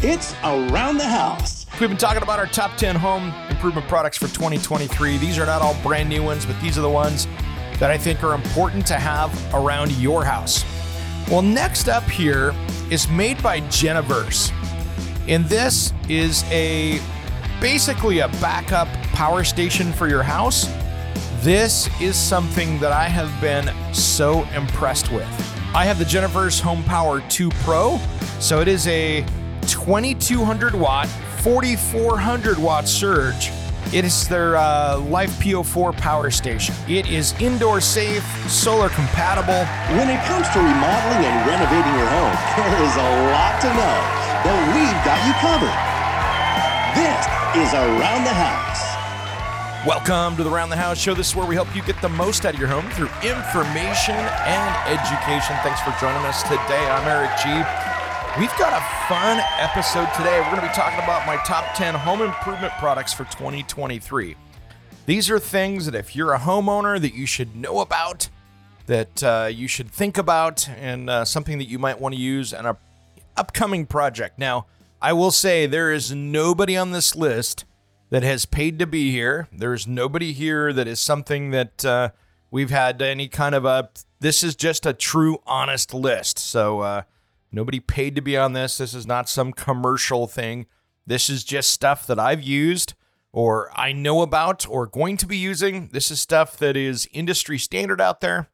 It's Around the House. We've been talking about our top 10 home improvement products for 2023. These are not all brand new ones, but these are the ones that I think are important to have around your house. Well, next up here is made by Geneverse. And this is a basically a backup power station for your house. This is something that I have been so impressed with. I have the Geneverse Home Power 2 Pro. So it is a 2200 watt, 4400 watt surge. It is their uh, LiFePO4 power station. It is indoor safe, solar compatible. When it comes to remodeling and renovating your home, there is a lot to know, but we've got you covered. This is Around the House. Welcome to the Around the House show. This is where we help you get the most out of your home through information and education. Thanks for joining us today. I'm Eric G. We've got a fun episode today. We're going to be talking about my top 10 home improvement products for 2023. These are things that if you're a homeowner that you should know about, that uh, you should think about, and uh, something that you might want to use in a upcoming project. Now, I will say there is nobody on this list that has paid to be here. There is nobody here that is something that uh, we've had any kind of a. This is just a true, honest list. So uh, Nobody paid to be on this. This is not some commercial thing. This is just stuff that I've used or I know about or going to be using. This is stuff that is industry standard out there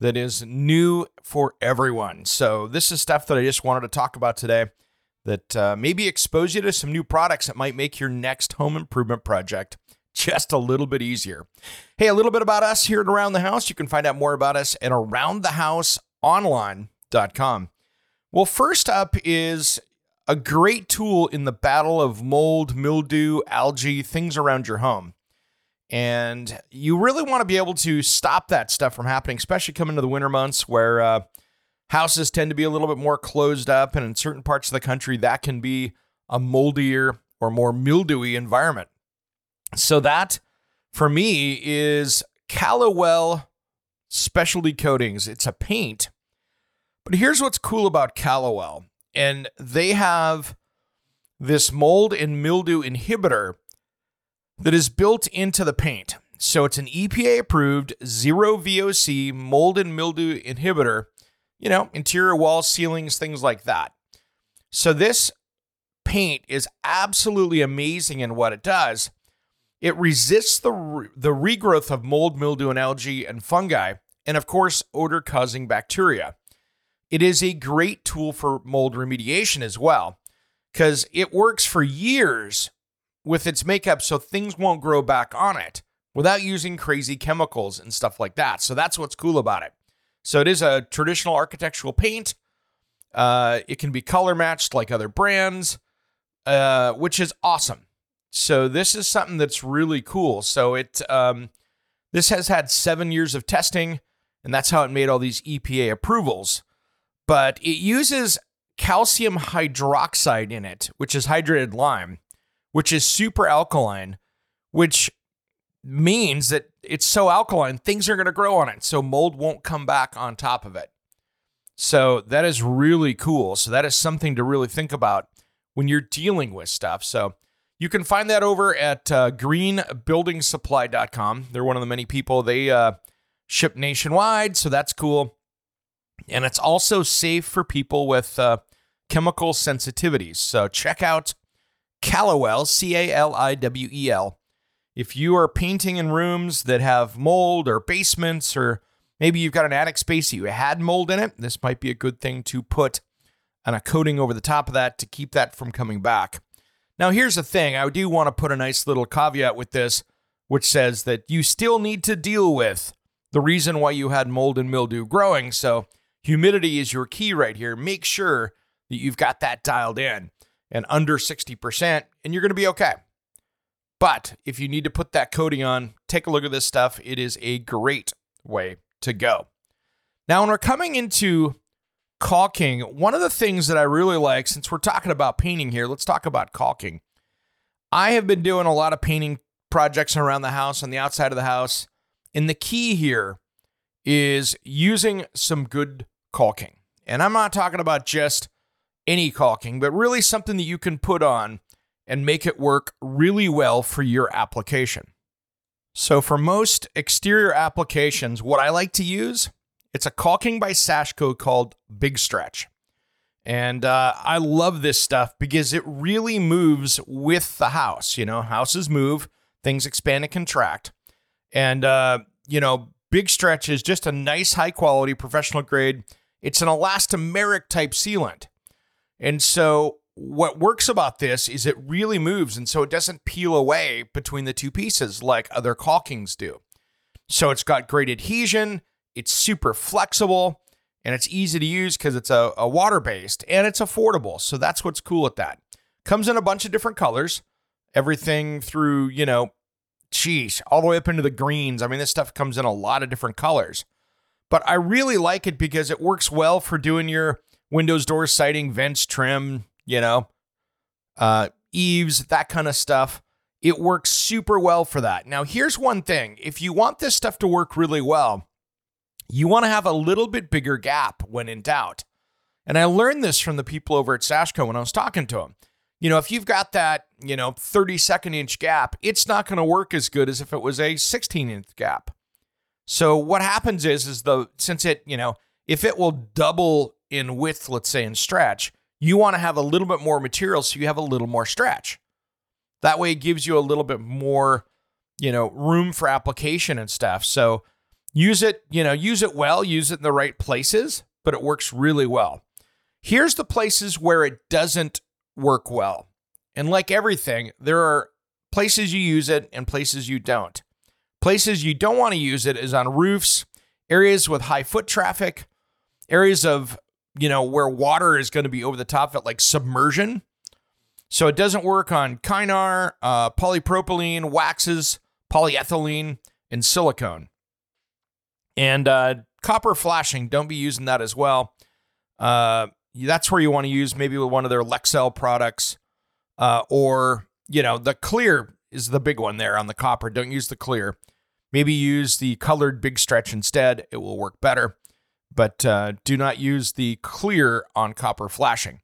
that is new for everyone. So, this is stuff that I just wanted to talk about today that uh, maybe expose you to some new products that might make your next home improvement project just a little bit easier. Hey, a little bit about us here at Around the House. You can find out more about us at aroundthehouseonline.com. Well, first up is a great tool in the battle of mold, mildew, algae, things around your home. And you really want to be able to stop that stuff from happening, especially coming to the winter months where uh, houses tend to be a little bit more closed up. And in certain parts of the country, that can be a moldier or more mildewy environment. So, that for me is Caliwel Specialty Coatings. It's a paint but here's what's cool about Caliwel, and they have this mold and mildew inhibitor that is built into the paint. So it's an EPA approved zero VOC mold and mildew inhibitor, you know, interior wall ceilings, things like that. So this paint is absolutely amazing in what it does. It resists the, re- the regrowth of mold, mildew, and algae and fungi, and of course, odor causing bacteria. It is a great tool for mold remediation as well, because it works for years with its makeup so things won't grow back on it without using crazy chemicals and stuff like that. So that's what's cool about it. So it is a traditional architectural paint. Uh, it can be color matched like other brands, uh, which is awesome. So this is something that's really cool. So it um, this has had seven years of testing, and that's how it made all these EPA approvals but it uses calcium hydroxide in it, which is hydrated lime, which is super alkaline, which means that it's so alkaline, things are going to grow on it. So mold won't come back on top of it. So that is really cool. So that is something to really think about when you're dealing with stuff. So you can find that over at uh, greenbuildingsupply.com. They're one of the many people they uh, ship nationwide. So that's cool. And it's also safe for people with uh, chemical sensitivities. So check out Caliwel, C A L I W E L. If you are painting in rooms that have mold or basements, or maybe you've got an attic space that you had mold in it, this might be a good thing to put on a coating over the top of that to keep that from coming back. Now, here's the thing I do want to put a nice little caveat with this, which says that you still need to deal with the reason why you had mold and mildew growing. So, humidity is your key right here. Make sure that you've got that dialed in and under 60%, and you're going to be okay. But if you need to put that coating on, take a look at this stuff. It is a great way to go. Now, when we're coming into caulking, one of the things that I really like, since we're talking about painting here, let's talk about caulking. I have been doing a lot of painting projects around the house, on the outside of the house. And the key here is using some good caulking. And I'm not talking about just any caulking, but really something that you can put on and make it work really well for your application. So, for most exterior applications, what I like to use, it's a caulking by Sashco called Big Stretch. And uh, I love this stuff because it really moves with the house. You know, houses move, things expand and contract. And, uh, you know, Big Stretch is just a nice, high quality, professional grade. It's an elastomeric type sealant. And so what works about this is it really moves and so it doesn't peel away between the two pieces like other caulkings do. So it's got great adhesion, it's super flexible, and it's easy to use because it's a, a water based and it's affordable. So that's what's cool at that. Comes in a bunch of different colors, everything through, you know, geez, all the way up into the greens. I mean, this stuff comes in a lot of different colors. But I really like it because it works well for doing your windows, doors, siding, vents, trim, you know, uh, eaves, that kind of stuff. It works super well for that. Now, here's one thing if you want this stuff to work really well, you want to have a little bit bigger gap when in doubt. And I learned this from the people over at Sashco when I was talking to them. You know, if you've got that, you know, 32nd inch gap, it's not going to work as good as if it was a 16 inch gap. So what happens is, is the since it, you know, if it will double in width, let's say in stretch, you want to have a little bit more material so you have a little more stretch. That way it gives you a little bit more, you know, room for application and stuff. So use it, you know, use it well, use it in the right places, but it works really well. Here's the places where it doesn't work well. And like everything, there are places you use it and places you don't. Places you don't want to use it is on roofs, areas with high foot traffic, areas of you know, where water is going to be over the top of it, like submersion. So it doesn't work on kynar, uh, polypropylene, waxes, polyethylene, and silicone. And uh, copper flashing, don't be using that as well. Uh, that's where you want to use maybe with one of their Lexel products, uh, or you know, the clear is the big one there on the copper. Don't use the clear. Maybe use the colored big stretch instead. It will work better but uh, do not use the clear on copper flashing.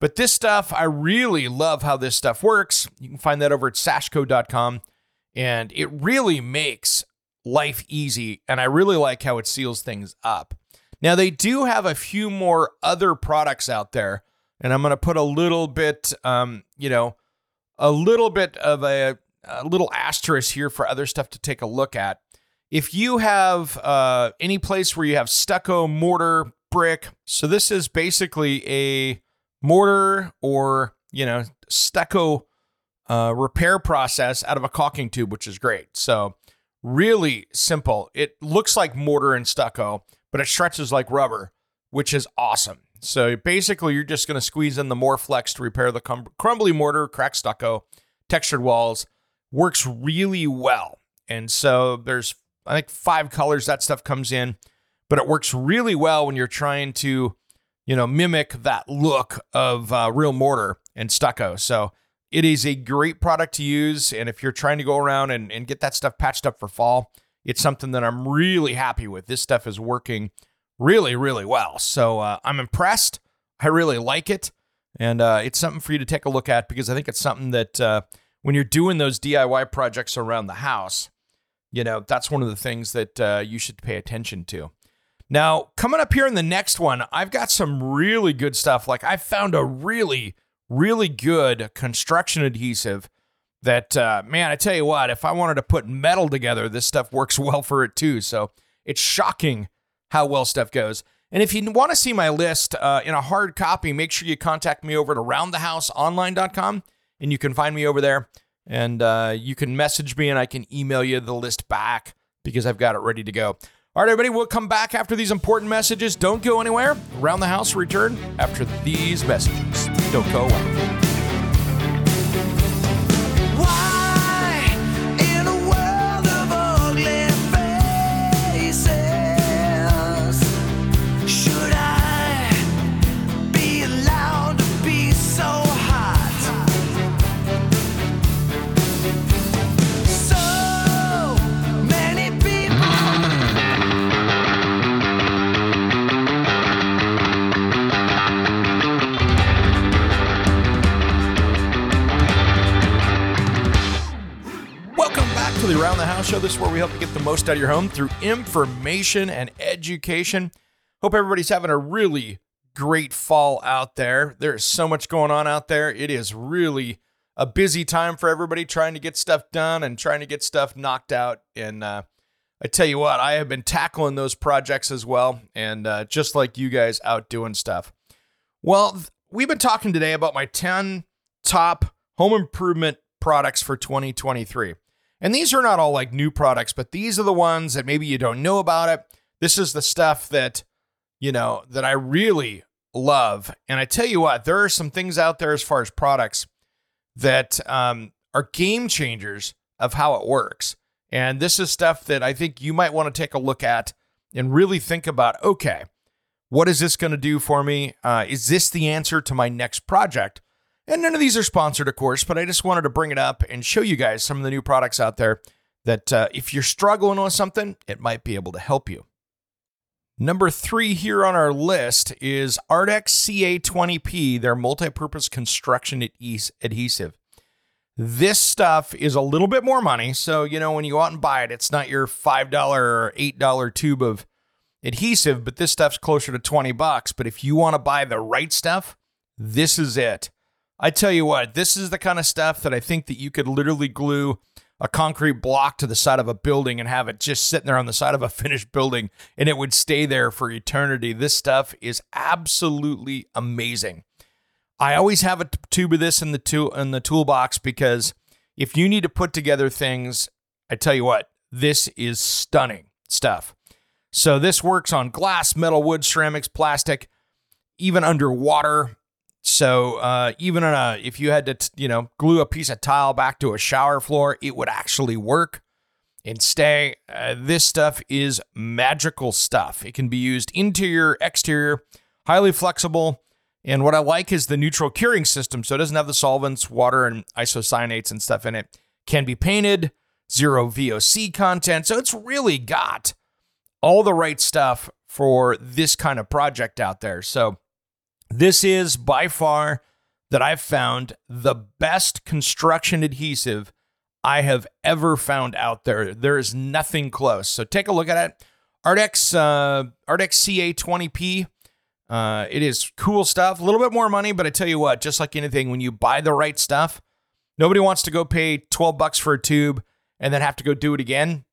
But this stuff, I really love how this stuff works. You can find that over at sashco.com, and it really makes life easy. And I really like how it seals things up. Now, they do have a few more other products out there, and I'm going to put a little bit, um, you know, a little bit of a, a little asterisk here for other stuff to take a look at if you have uh, any place where you have stucco, mortar, brick, so this is basically a mortar or you know stucco uh, repair process out of a caulking tube, which is great. So really simple. It looks like mortar and stucco, but it stretches like rubber, which is awesome. So basically, you're just going to squeeze in the Mor-Flexx to repair the crumbly mortar, cracked stucco, textured walls. Works really well. And so there's I think five colors that stuff comes in, but it works really well when you're trying to, you know, mimic that look of uh, real mortar and stucco. So it is a great product to use. And if you're trying to go around and, and get that stuff patched up for fall, it's something that I'm really happy with. This stuff is working really, really well. So uh, I'm impressed. I really like it. And uh, it's something for you to take a look at because I think it's something that uh, when you're doing those DIY projects around the house, you know, that's one of the things that uh, you should pay attention to. Now, coming up here in the next one, I've got some really good stuff. Like I found a really, really good construction adhesive that, uh, man, I tell you what, if I wanted to put metal together, this stuff works well for it too. So it's shocking how well stuff goes. And if you want to see my list uh, in a hard copy, make sure you contact me over at aroundthehouseonline.com and you can find me over there and uh, you can message me and I can email you the list back because I've got it ready to go. All right, everybody, we'll come back after these important messages. Don't go anywhere. Around the house, return after these messages. Don't go away. This is where we help you get the most out of your home through information and education. Hope everybody's having a really great fall out there. There's so much going on out there. It is really a busy time for everybody trying to get stuff done and trying to get stuff knocked out. And uh, I tell you what, I have been tackling those projects as well. And uh, just like you guys out doing stuff. Well, we've been talking today about my 10 top home improvement products for 2023. And these are not all like new products, but these are the ones that maybe you don't know about it. This is the stuff that, you know, that I really love. And I tell you what, there are some things out there as far as products that um, are game changers of how it works. And this is stuff that I think you might want to take a look at and really think about okay, what is this going to do for me? Uh, is this the answer to my next project? And none of these are sponsored, of course, but I just wanted to bring it up and show you guys some of the new products out there that uh, if you're struggling with something, it might be able to help you. Number three here on our list is Ardex CA20P, their multi-purpose construction adhesive. This stuff is a little bit more money. So, you know, when you go out and buy it, it's not your $5 or $8 tube of adhesive, but this stuff's closer to 20 bucks. But if you want to buy the right stuff, this is it. I tell you what, this is the kind of stuff that I think that you could literally glue a concrete block to the side of a building and have it just sitting there on the side of a finished building and it would stay there for eternity. This stuff is absolutely amazing. I always have a tube of this in the tool in the toolbox because if you need to put together things, I tell you what, this is stunning stuff. So this works on glass, metal, wood, ceramics, plastic, even underwater. So uh, even on a, if you had to, you know, glue a piece of tile back to a shower floor, it would actually work and stay. Uh, this stuff is magical stuff. It can be used interior, exterior, highly flexible. And what I like is the neutral curing system. So it doesn't have the solvents, water, and isocyanates and stuff in it. Can be painted, zero VOC content. So it's really got all the right stuff for this kind of project out there. So this is by far that I've found the best construction adhesive I have ever found out there. There is nothing close. So take a look at it. Ardex uh, Ardex CA20P. Uh, it is cool stuff. A little bit more money, but I tell you what, just like anything, when you buy the right stuff, nobody wants to go pay 12 bucks for a tube and then have to go do it again.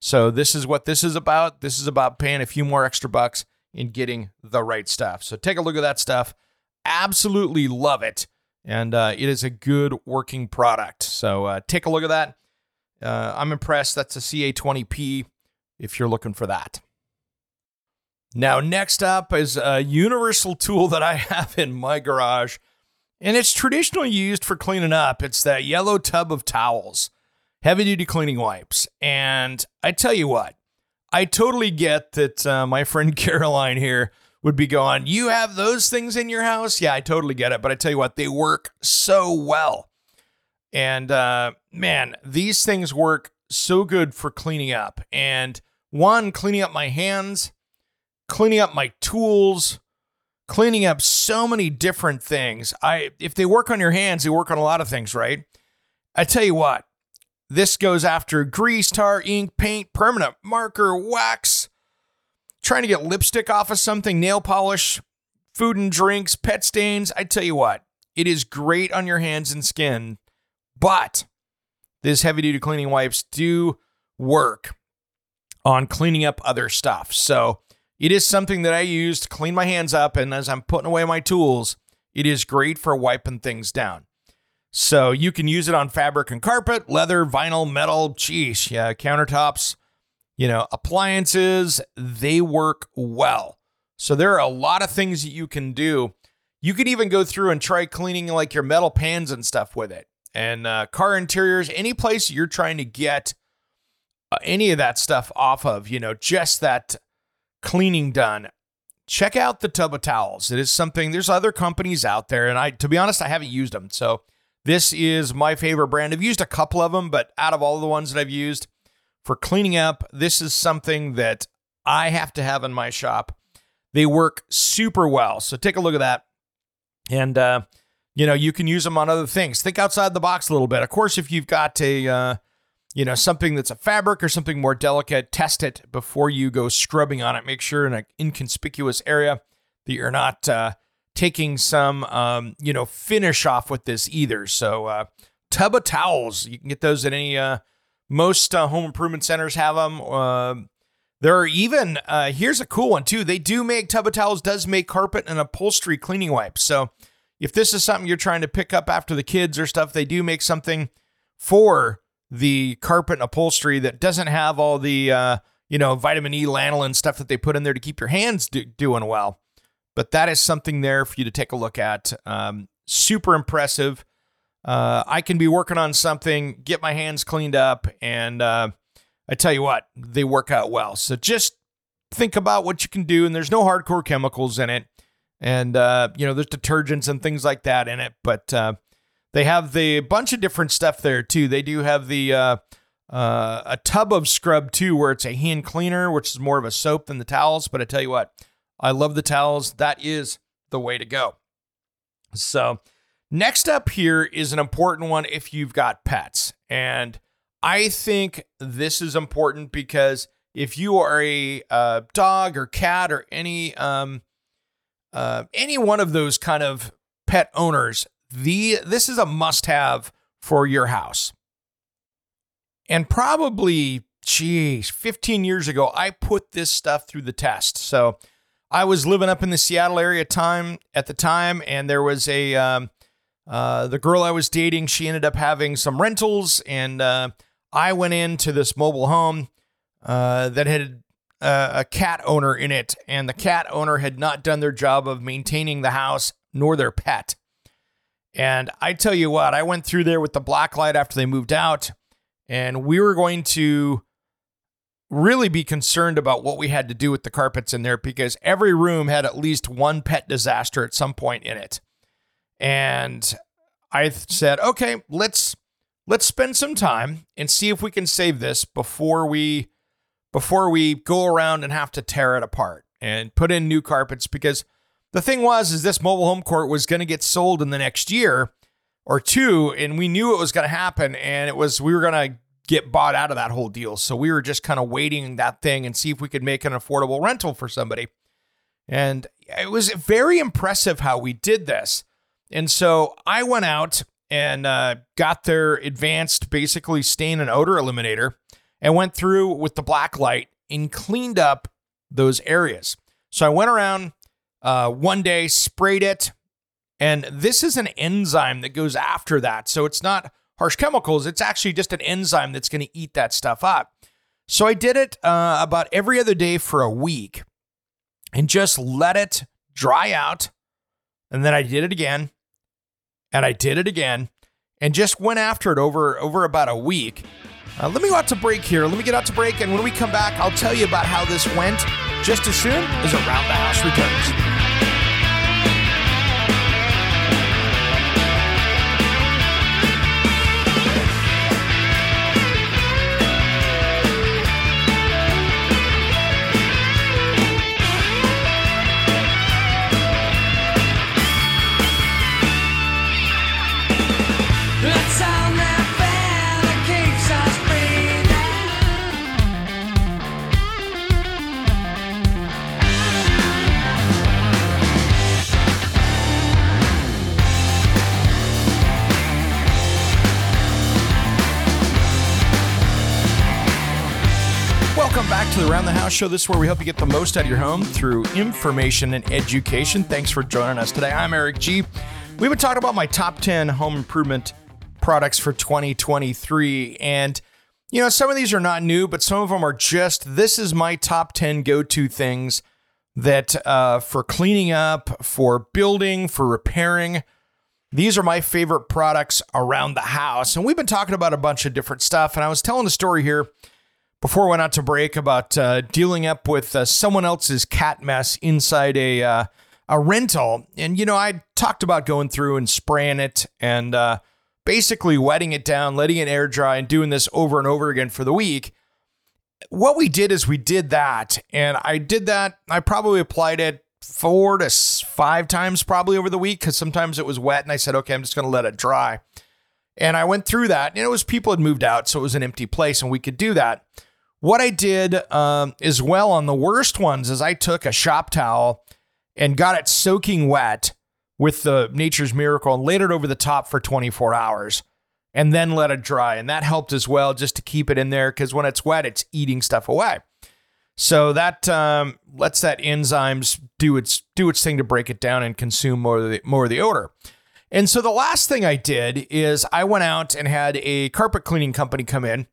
So this is what this is about. This is about paying a few more extra bucks in getting the right stuff. So take a look at that stuff. Absolutely love it. And uh, it is a good working product. So uh, take a look at that. Uh, I'm impressed. That's a CA20P if you're looking for that. Now, next up is a universal tool that I have in my garage, and it's traditionally used for cleaning up. It's that yellow tub of towels, heavy duty cleaning wipes. And I tell you what, I totally get that uh, my friend Caroline here would be going, You have those things in your house? Yeah, I totally get it. But I tell you what, they work so well. And uh, man, these things work so good for cleaning up. And one, cleaning up my hands, cleaning up my tools, cleaning up so many different things. I if they work on your hands, they work on a lot of things, right? I tell you what, this goes after grease, tar, ink, paint, permanent marker, wax, trying to get lipstick off of something, nail polish, food and drinks, pet stains. I tell you what, it is great on your hands and skin, but these heavy duty cleaning wipes do work on cleaning up other stuff. So it is something that I use to clean my hands up. And as I'm putting away my tools, it is great for wiping things down. So you can use it on fabric and carpet, leather, vinyl, metal, geez, yeah, countertops, you know, appliances, they work well. So there are a lot of things that you can do. You could even go through and try cleaning like your metal pans and stuff with it, and uh, car interiors, any place you're trying to get uh, any of that stuff off of, you know, just that cleaning done. Check out the tub of towels. It is something. There's other companies out there, and I, to be honest, I haven't used them. So this is my favorite brand. I've used a couple of them, but out of all the ones that I've used for cleaning up, this is something that I have to have in my shop. They work super well. So take a look at that. And, uh, you know, you can use them on other things. Think outside the box a little bit. Of course, if you've got a, uh, you know, something that's a fabric or something more delicate, test it before you go scrubbing on it. Make sure in an inconspicuous area that you're not uh, taking some, um, you know, finish off with this either. So, uh, tub of towels, you can get those at any, uh, most uh, home improvement centers have them. Uh, there are even, uh, here's a cool one too. They do make tub of towels, does make carpet and upholstery cleaning wipes. So, if this is something you're trying to pick up after the kids or stuff, they do make something for the carpet and upholstery that doesn't have all the uh, you know vitamin E lanolin stuff that they put in there to keep your hands do- doing well. But that is something there for you to take a look at. Um, super impressive. Uh, I can be working on something, get my hands cleaned up, and uh, I tell you what, they work out well. So just think about what you can do, and there's no hardcore chemicals in it, and uh, you know there's detergents and things like that in it, but uh, they have the bunch of different stuff there too. They do have the uh, uh, a tub of scrub too, where it's a hand cleaner, which is more of a soap than the towels. But I tell you what, I love the towels. That is the way to go. So next up here is an important one if you've got pets, and I think this is important because if you are a uh, dog or cat or any um, uh, any one of those kind of pet owners, the this is a must-have for your house. And probably, geez, 15 years ago, I put this stuff through the test. So I was living up in the Seattle area time at the time, and there was a um, uh, the girl I was dating. She ended up having some rentals, and uh, I went into this mobile home uh, that had uh, a cat owner in it, and the cat owner had not done their job of maintaining the house nor their pet. And I tell you what, I went through there with the black light after they moved out, and we were going to really be concerned about what we had to do with the carpets in there because every room had at least one pet disaster at some point in it. And I said, "Okay, let's let's spend some time and see if we can save this before we before we go around and have to tear it apart and put in new carpets because the thing was, is this mobile home court was going to get sold in the next year or two, and we knew it was going to happen, and it was we were going to get bought out of that whole deal. So we were just kind of waiting that thing and see if we could make an affordable rental for somebody. And it was very impressive how we did this. And so I went out and uh, got their advanced, basically stain and odor eliminator, and went through with the black light and cleaned up those areas. So I went around uh, one day, sprayed it. And this is an enzyme that goes after that. So it's not harsh chemicals, it's actually just an enzyme that's going to eat that stuff up. So I did it uh, about every other day for a week and just let it dry out. And then I did it again and I did it again and just went after it over, over about a week. Uh, let me go out to break here. Let me get out to break. And when we come back, I'll tell you about how this went just as soon as Around the House returns. Show. This is where we help you get the most out of your home through information and education. Thanks for joining us today. I'm Eric G. We've been talking about my top 10 home improvement products for 2023. And you know, some of these are not new, but some of them are just this is my top 10 go to things that uh, for cleaning up, for building, for repairing. These are my favorite products around the house. And we've been talking about a bunch of different stuff. And I was telling a story here before we went out to break about uh, dealing up with uh, someone else's cat mess inside a uh, a rental. And, you know, I talked about going through and spraying it and uh, basically wetting it down, letting it air dry, and doing this over and over again for the week. What we did is we did that. And I did that. I probably applied it four to five times probably over the week because sometimes it was wet. And I said, okay, I'm just going to let it dry. And I went through that. And it was people had moved out. So it was an empty place and we could do that. What I did um, as well on the worst ones is I took a shop towel and got it soaking wet with the Nature's Miracle and laid it over the top for 24 hours and then let it dry. And that helped as well just to keep it in there because when it's wet, it's eating stuff away. So that um, lets that enzymes do its do its thing to break it down and consume more of the more of the odor. And so the last thing I did is I went out and had a carpet cleaning company come in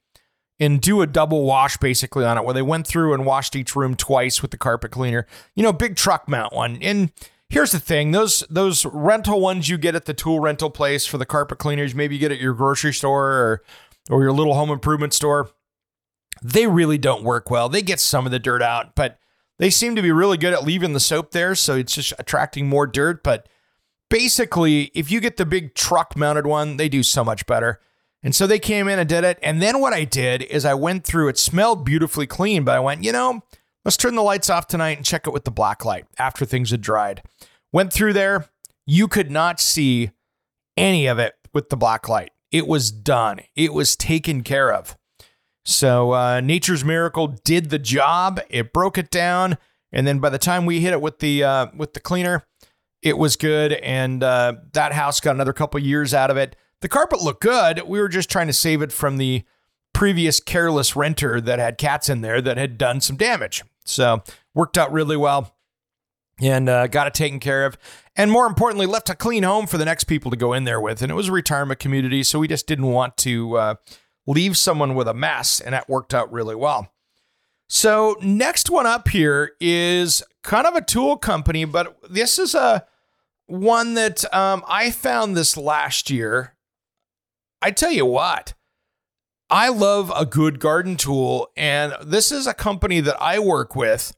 and do a double wash basically on it where they went through and washed each room twice with the carpet cleaner. You know, big truck mount one. And here's the thing, those those rental ones you get at the tool rental place for the carpet cleaners, maybe you get at your grocery store or or your little home improvement store, they really don't work well. They get some of the dirt out, but they seem to be really good at leaving the soap there, so it's just attracting more dirt, but basically, if you get the big truck mounted one, they do so much better. And so they came in and did it. And then what I did is I went through, it smelled beautifully clean, but I went, you know, let's turn the lights off tonight and check it with the black light after things had dried. Went through there. You could not see any of it with the black light. It was done, it was taken care of. So uh, Nature's Miracle did the job. It broke it down, and then by the time we hit it with the uh, with the cleaner, it was good. And uh, that house got another couple years out of it. The carpet looked good. We were just trying to save it from the previous careless renter that had cats in there that had done some damage. So worked out really well and uh, got it taken care of. And more importantly, left a clean home for the next people to go in there with. And it was a retirement community. So we just didn't want to uh, leave someone with a mess. And that worked out really well. So next one up here is kind of a tool company, but this is a one that um, I found this last year I tell you what, I love a good garden tool, and this is a company that I work with.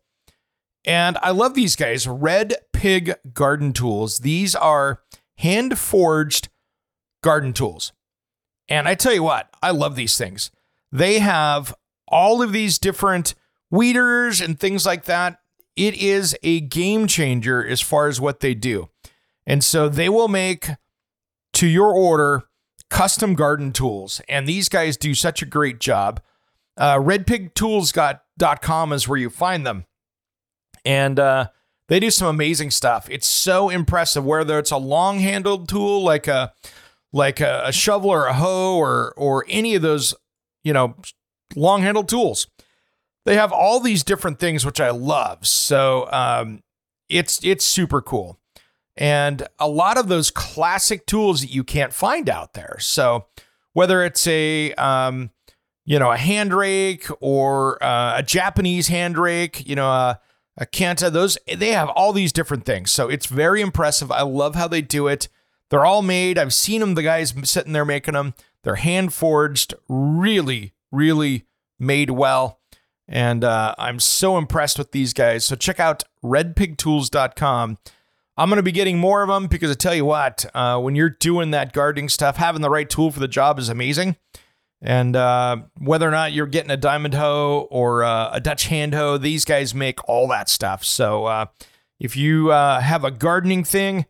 And I love these guys, Red Pig Garden Tools. These are hand forged garden tools. And I tell you what, I love these things. They have all of these different weeders and things like that. It is a game changer as far as what they do. And so they will make to your order custom garden tools. And these guys do such a great job. Uh, redpigtools.com is where you find them. And uh, they do some amazing stuff. It's so impressive, whether it's a long handled tool like a like a, a shovel or a hoe or or any of those, you know, long handled tools. They have all these different things which I love. So um, it's it's super cool and a lot of those classic tools that you can't find out there. So whether it's a um, you know a hand rake or uh, a Japanese hand rake, you know a, a Kanta, those they have all these different things. So it's very impressive. I love how they do it. They're all made. I've seen them. The guys sitting there making them. They're hand forged, really, really made well. And uh, I'm so impressed with these guys. So check out redpigtools.com. I'm going to be getting more of them because I tell you what, uh, when you're doing that gardening stuff, having the right tool for the job is amazing. And uh, whether or not you're getting a diamond hoe or uh, a Dutch hand hoe, these guys make all that stuff. So uh, if you uh, have a gardening thing,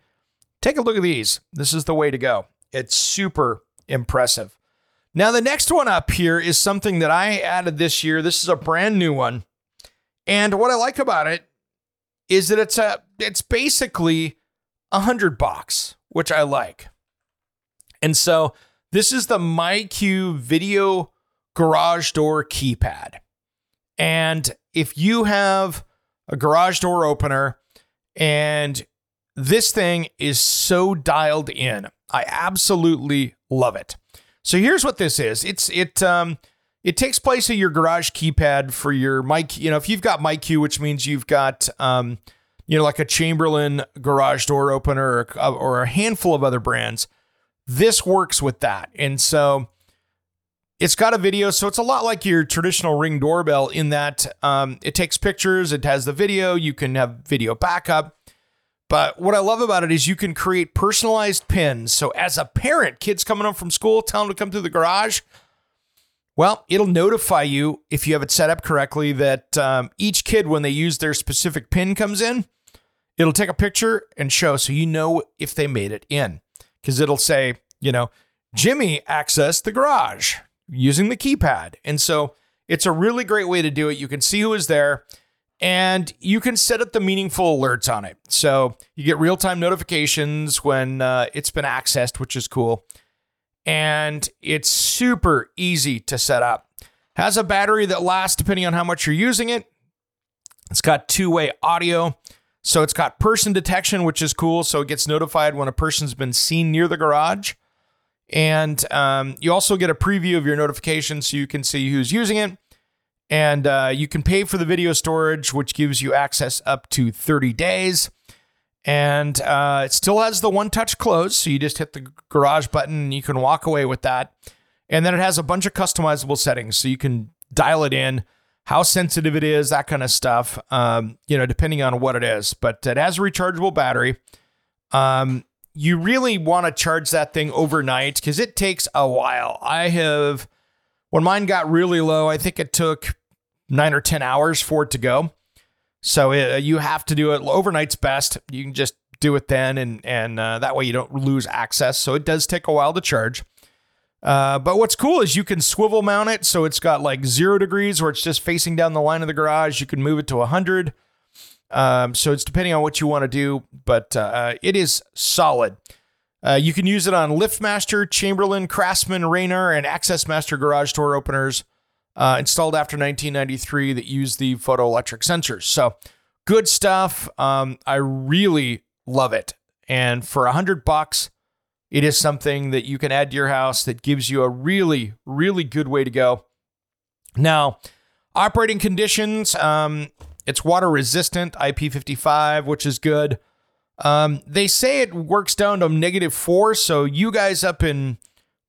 take a look at these. This is the way to go. It's super impressive. Now, the next one up here is something that I added this year. This is a brand new one. And what I like about it is that it's a it's basically a hundred bucks, which I like. And so this is the MyQ video garage door keypad. And if you have a garage door opener and this thing is so dialed in, I absolutely love it. So here's what this is. It's it um it takes place at your garage keypad for your mic. You know, if you've got MyQ, which means you've got, um, you know, like a Chamberlain garage door opener or, or a handful of other brands, this works with that. And so it's got a video, so it's a lot like your traditional ring doorbell in that um, it takes pictures, it has the video, you can have video backup. But what I love about it is you can create personalized pins. So as a parent, kids coming home from school, tell them to come through the garage. Well, it'll notify you if you have it set up correctly that um, each kid, when they use their specific pin comes in, it'll take a picture and show so you know if they made it in. Because it'll say, you know, Jimmy accessed the garage using the keypad. And so it's a really great way to do it. You can see who is there and you can set up the meaningful alerts on it. So you get real time notifications when uh, it's been accessed, which is cool. And it's super easy to set up. Has a battery that lasts depending on how much you're using it. It's got two way audio. So it's got person detection, which is cool. So it gets notified when a person's been seen near the garage. And um, you also get a preview of your notification so you can see who's using it. And uh, you can pay for the video storage, which gives you access up to 30 days. And uh, it still has the one touch close. So you just hit the garage button and you can walk away with that. And then it has a bunch of customizable settings. So you can dial it in, how sensitive it is, that kind of stuff, um, you know, depending on what it is. But it has a rechargeable battery. Um, you really want to charge that thing overnight because it takes a while. I have, when mine got really low, I think it took nine or 10 hours for it to go. So it, uh, you have to do it overnight's best. You can just do it then, and and uh, that way you don't lose access. So it does take a while to charge. Uh, but what's cool is you can swivel mount it, so it's got like zero degrees where it's just facing down the line of the garage. You can move it to 100. Um, so it's depending on what you want to do, but uh, it is solid. Uh, you can use it on LiftMaster, Chamberlain, Craftsman, Raynor, and Access Master garage door openers uh, installed after 1993 that use the photoelectric sensors. So good stuff. Um, I really love it. And for a hundred bucks, it is something that you can add to your house that gives you a really, really good way to go. Now, operating conditions. Um, it's water resistant, IP55, which is good. Um, they say it works down to negative four. So you guys up in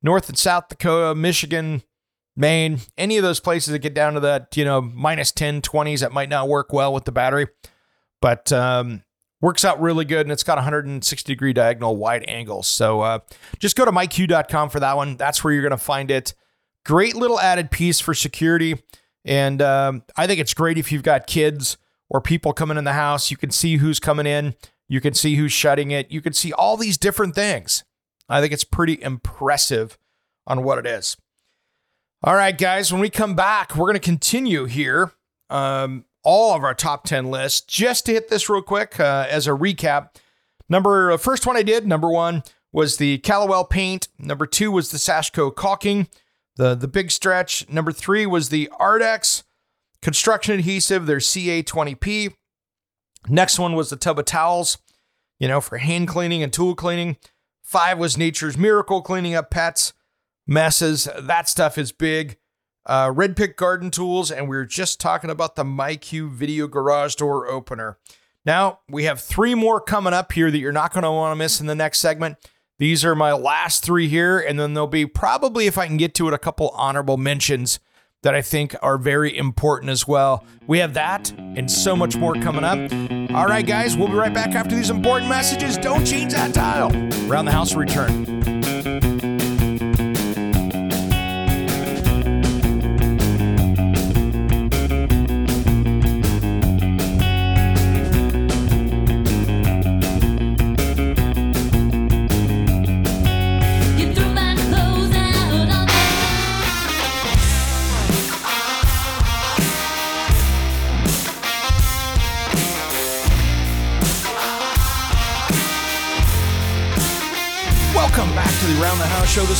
North and South Dakota, Michigan, Maine, any of those places that get down to that, you know, minus 10, 20s, that might not work well with the battery, but um, works out really good. And it's got 160 degree diagonal wide angles. So uh, just go to myq.com for that one. That's where you're going to find it. Great little added piece for security. And um, I think it's great if you've got kids or people coming in the house. You can see who's coming in, you can see who's shutting it, you can see all these different things. I think it's pretty impressive on what it is. All right, guys, when we come back, we're going to continue here um, all of our top 10 lists. Just to hit this real quick uh, as a recap. Number uh, first one I did, number one was the Caliwel paint. Number two was the Sashco caulking the the big stretch. Number three was the Ardex construction adhesive, their CA20P. Next one was the tub of towels, you know, for hand cleaning and tool cleaning. Five was Nature's Miracle cleaning up pets, messes. That stuff is big. Uh, Red Pig garden tools, and we are just talking about the MyQ video garage door opener. Now we have three more coming up here that you're not going to want to miss in the next segment. These are my last three here, and then there'll be probably, if I can get to it, a couple honorable mentions that I think are very important as well. We have that and so much more coming up. All right, guys, we'll be right back after these important messages. Don't change that dial. Around the house return.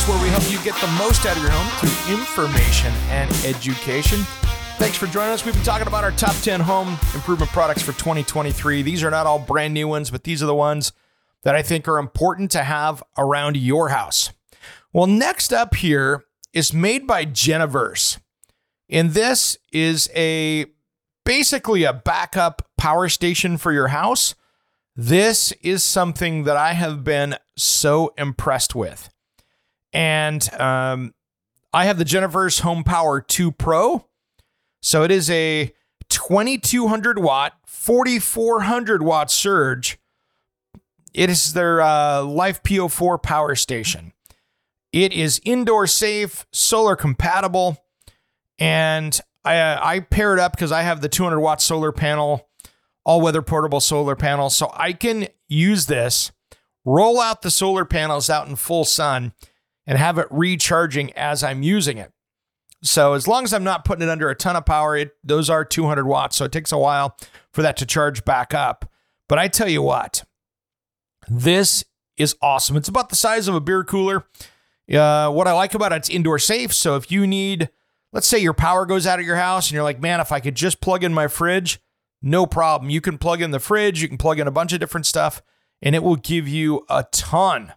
Where we help you get the most out of your home through information and education. Thanks for joining us. We've been talking about our top 10 home improvement products for 2023. These are not all brand new ones, but these are the ones that I think are important to have around your house. Well, next up here is made by Geneverse. And this is a basically a backup power station for your house. This is something that I have been so impressed with. And um, I have the Geneverse Home Power 2 Pro. So it is a 2200 watt, 4400 watt surge. It is their uh, LiFePO4 power station. It is indoor safe, solar compatible, and I, I pair it up because I have the 200 watt solar panel, all weather portable solar panel. So I can use this, roll out the solar panels out in full sun, and have it recharging as I'm using it. So as long as I'm not putting it under a ton of power, it those are 200 watts. So it takes a while for that to charge back up. But I tell you what, this is awesome. It's about the size of a beer cooler. Uh, what I like about it, it's indoor safe. So if you need, let's say your power goes out of your house and you're like, man, if I could just plug in my fridge, no problem. You can plug in the fridge, you can plug in a bunch of different stuff, and it will give you a ton,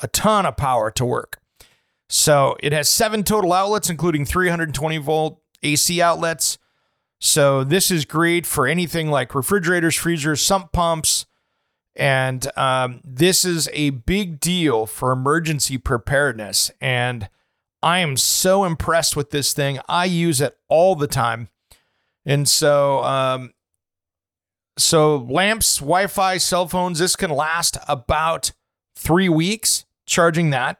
a ton of power to work. So it has seven total outlets, including 320 volt AC outlets. So this is great for anything like refrigerators, freezers, sump pumps. And um, this is a big deal for emergency preparedness. And I am so impressed with this thing. I use it all the time. And so, um, so lamps, Wi Fi, cell phones, this can last about three weeks charging that.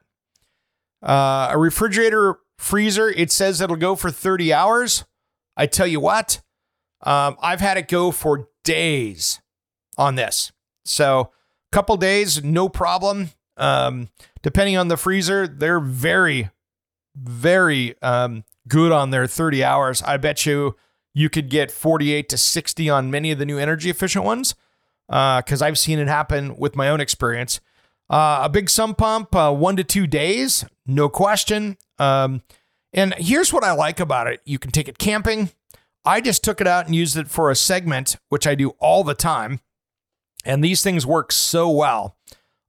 Uh, a refrigerator freezer, it says it'll go for 30 hours. I tell you what, um, I've had it go for days on this. So, a couple days, no problem. Um, depending on the freezer, they're very, very um, good on their 30 hours. I bet you you could get 48 to 60 on many of the new energy efficient ones because uh, I've seen it happen with my own experience. Uh, a big sump pump, uh, one to two days, no question. Um, and here's what I like about it you can take it camping. I just took it out and used it for a segment, which I do all the time. And these things work so well.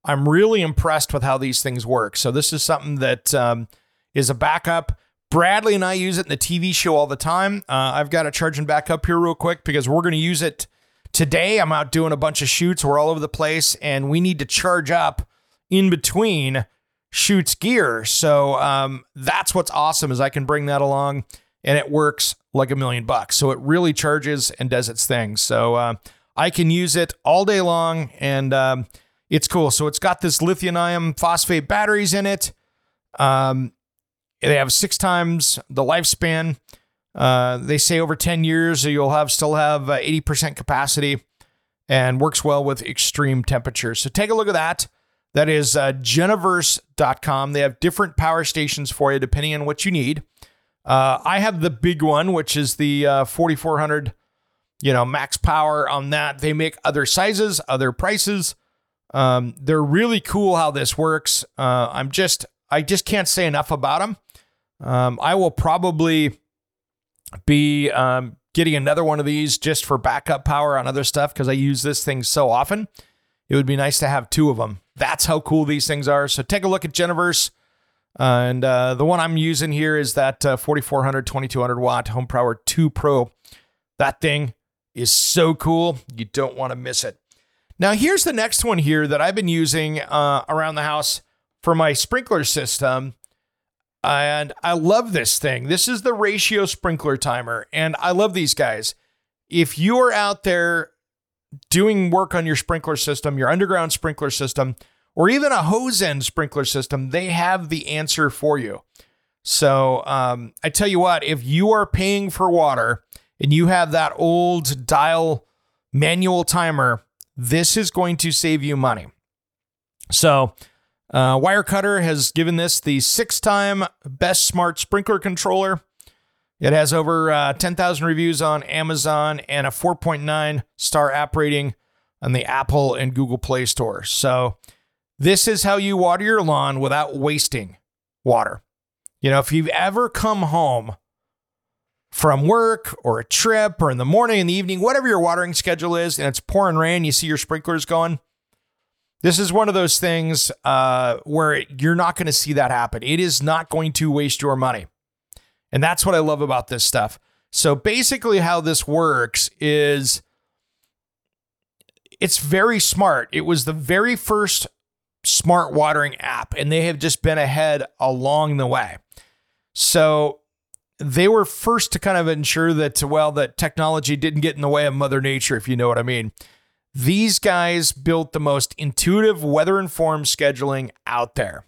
I'm really impressed with how these things work. So, this is something that um, is a backup. Bradley and I use it in the TV show all the time. Uh, I've got it charging back up here real quick because we're going to use it today. I'm out doing a bunch of shoots. We're all over the place, and we need to charge up in between shoots gear. So um, that's what's awesome is I can bring that along, and it works like a million bucks. So it really charges and does its thing. So uh, I can use it all day long, and um, it's cool. So it's got this lithium ion phosphate batteries in it. Um, they have six times the lifespan. Uh, they say over 10 years you'll have still have uh, 80% capacity and works well with extreme temperatures. So take a look at that. That is uh. They have different power stations for you depending on what you need. Uh, I have the big one, which is the uh, 4400, you know, max power on that. They make other sizes, other prices. Um, they're really cool how this works. Uh, I'm just, I just can't say enough about them. Um, I will probably be um, getting another one of these just for backup power on other stuff because I use this thing so often. It would be nice to have two of them. That's how cool these things are. So take a look at Geneverse. Uh, and uh, the one I'm using here is that uh, 4400, 2200 watt Home Power 2 Pro. That thing is so cool. You don't want to miss it. Now, here's the next one here that I've been using uh, around the house for my sprinkler system. And I love this thing. This is the Rachio sprinkler timer. And I love these guys. If you are out there doing work on your sprinkler system, your underground sprinkler system, or even a hose end sprinkler system, they have the answer for you. So um, I tell you what, if you are paying for water and you have that old dial manual timer, this is going to save you money. So uh, Wirecutter has given this the six time best smart sprinkler controller. It has over uh, 10,000 reviews on Amazon and a 4.9 star app rating on the Apple and Google Play Store. So, this is how you water your lawn without wasting water. You know, if you've ever come home from work or a trip or in the morning, in the evening, whatever your watering schedule is, and it's pouring rain, you see your sprinklers going. This is one of those things uh, where you're not going to see that happen. It is not going to waste your money. And that's what I love about this stuff. So basically, how this works is it's very smart. It was the very first smart watering app, and they have just been ahead along the way. So they were first to kind of ensure that, well, that technology didn't get in the way of Mother Nature, if you know what I mean. These guys built the most intuitive weather informed scheduling out there.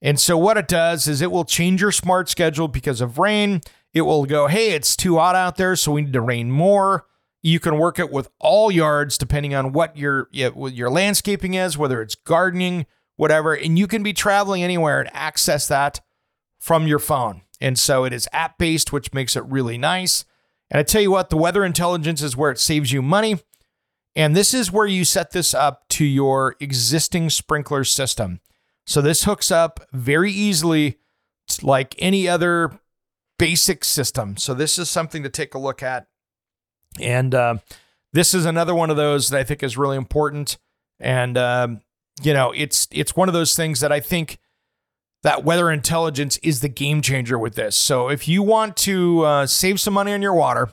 And so, what it does is it will change your smart schedule because of rain. It will go, hey, it's too hot out there, so we need to rain more. You can work it with all yards depending on what your your landscaping is, whether it's gardening, whatever, and you can be traveling anywhere and access that from your phone. And so it is app based, which makes it really nice. And I tell you what, the weather intelligence is where it saves you money. And this is where you set this up to your existing sprinkler system. So this hooks up very easily like any other basic system. So this is something to take a look at. And uh, this is another one of those that I think is really important. And um, you know, it's it's one of those things that I think that weather intelligence is the game changer with this. So if you want to uh, save some money on your water,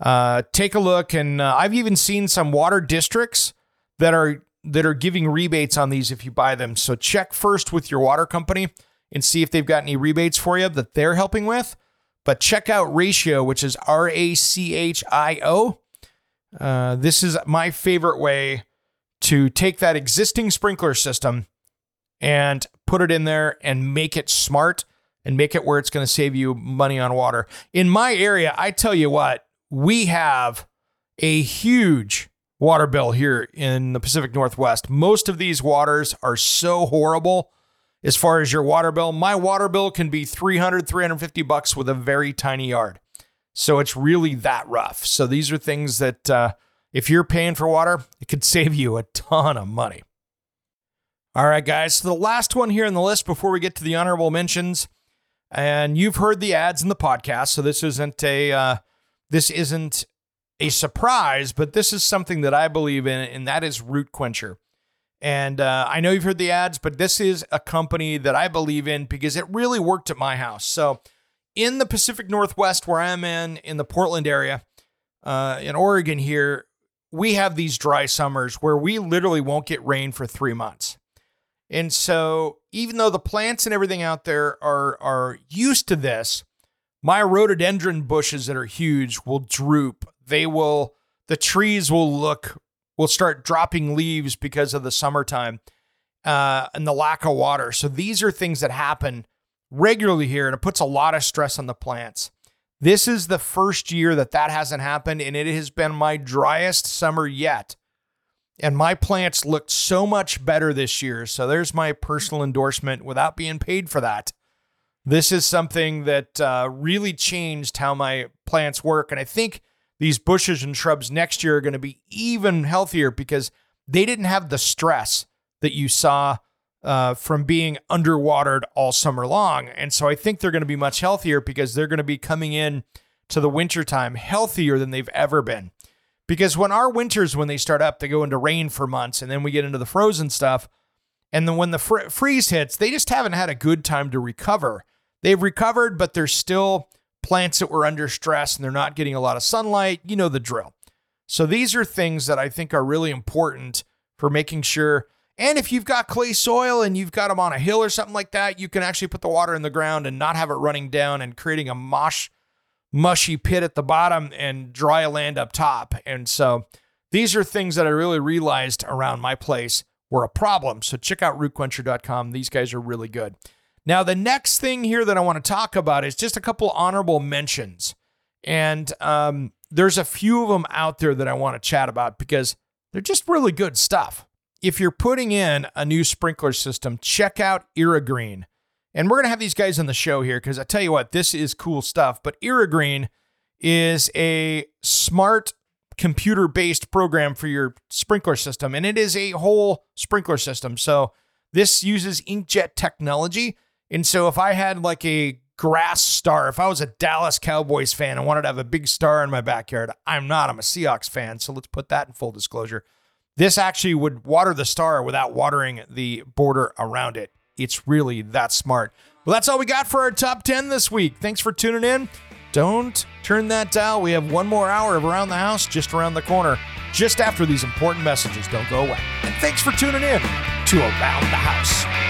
uh, take a look. And uh, I've even seen some water districts that are that are giving rebates on these if you buy them. So check first with your water company and see if they've got any rebates for you that they're helping with. But check out Rachio, which is R A C H I O. Uh, this is my favorite way to take that existing sprinkler system and put it in there and make it smart and make it where it's going to save you money on water. In my area, I tell you what, we have a huge water bill here in the Pacific Northwest. Most of these waters are so horrible as far as your water bill. My water bill can be 300, 350 bucks with a very tiny yard. So it's really that rough. So these are things that uh, if you're paying for water, it could save you a ton of money. All right, guys. So the last one here in the list before we get to the honorable mentions, and you've heard the ads in the podcast, so this isn't a uh, this isn't a surprise, but this is something that I believe in, and that is Root Quencher. And uh, I know you've heard the ads, but this is a company that I believe in because it really worked at my house. So, in the Pacific Northwest, where I'm in, in the Portland area, uh, in Oregon here, we have these dry summers where we literally won't get rain for three months. And so, even though the plants and everything out there are are used to this, my rhododendron bushes that are huge will droop they will the trees will look will start dropping leaves because of the summertime uh, and the lack of water. So these are things that happen regularly here, and it puts a lot of stress on the plants. This is the first year that that hasn't happened, and it has been my driest summer yet. And my plants looked so much better this year. So there's my personal endorsement without being paid for that. This is something that uh, really changed how my plants work. And I think these bushes and shrubs next year are going to be even healthier because they didn't have the stress that you saw uh, from being underwatered all summer long. And so I think they're going to be much healthier because they're going to be coming in to the wintertime healthier than they've ever been. Because when our winters, when they start up, they go into rain for months and then we get into the frozen stuff. And then when the fr- freeze hits, they just haven't had a good time to recover. They've recovered, but they're still plants that were under stress and they're not getting a lot of sunlight. You know the drill. So these are things that I think are really important for making sure. And if you've got clay soil and you've got them on a hill or something like that, you can actually put the water in the ground and not have it running down and creating a mosh, mushy pit at the bottom and dry land up top. And so these are things that I really realized around my place were a problem. So check out rootquencher.com. These guys are really good. Now, the next thing here that I want to talk about is just a couple honorable mentions. And um, there's a few of them out there that I want to chat about because they're just really good stuff. If you're putting in a new sprinkler system, check out Irrigreen. And we're going to have these guys on the show here because I tell you what, this is cool stuff. But Irrigreen is a smart computer based program for your sprinkler system, and it is a whole sprinkler system. So this uses inkjet technology and so if I had like a grass star, if I was a Dallas Cowboys fan and wanted to have a big star in my backyard, I'm not. I'm a Seahawks fan. So let's put that in full disclosure. This actually would water the star without watering the border around it. It's really that smart. Well, that's all we got for our top 10 this week. Thanks for tuning in. Don't turn that dial. We have one more hour of Around the House just around the corner, just after these important messages. Don't go away. And thanks for tuning in to Around the House.